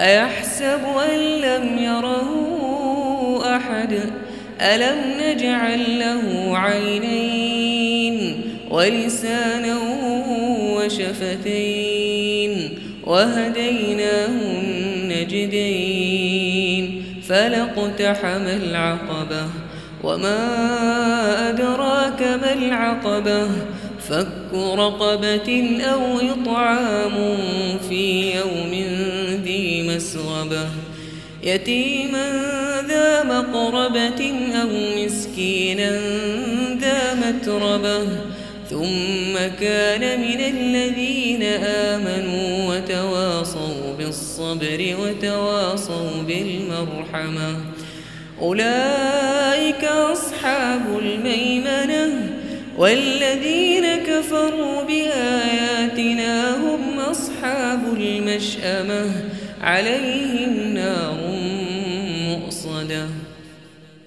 أيحسب أن لم يره أحد؟ ألم نجعل له عينين ولسانا وشفتين وهديناه النجدين؟ فلقتحم العقبة وما أدراك ما العقبة؟ فك رقبة أو إطعام في يوم مسغبة يتيما ذا مقربة أو مسكينا ذا متربة. ثم كان من الذين آمنوا وتواصوا بالصبر وتواصوا بالمرحمة. أولئك أصحاب الميمنة والذين كفروا هم المشأمة عليهم نار مؤصدة.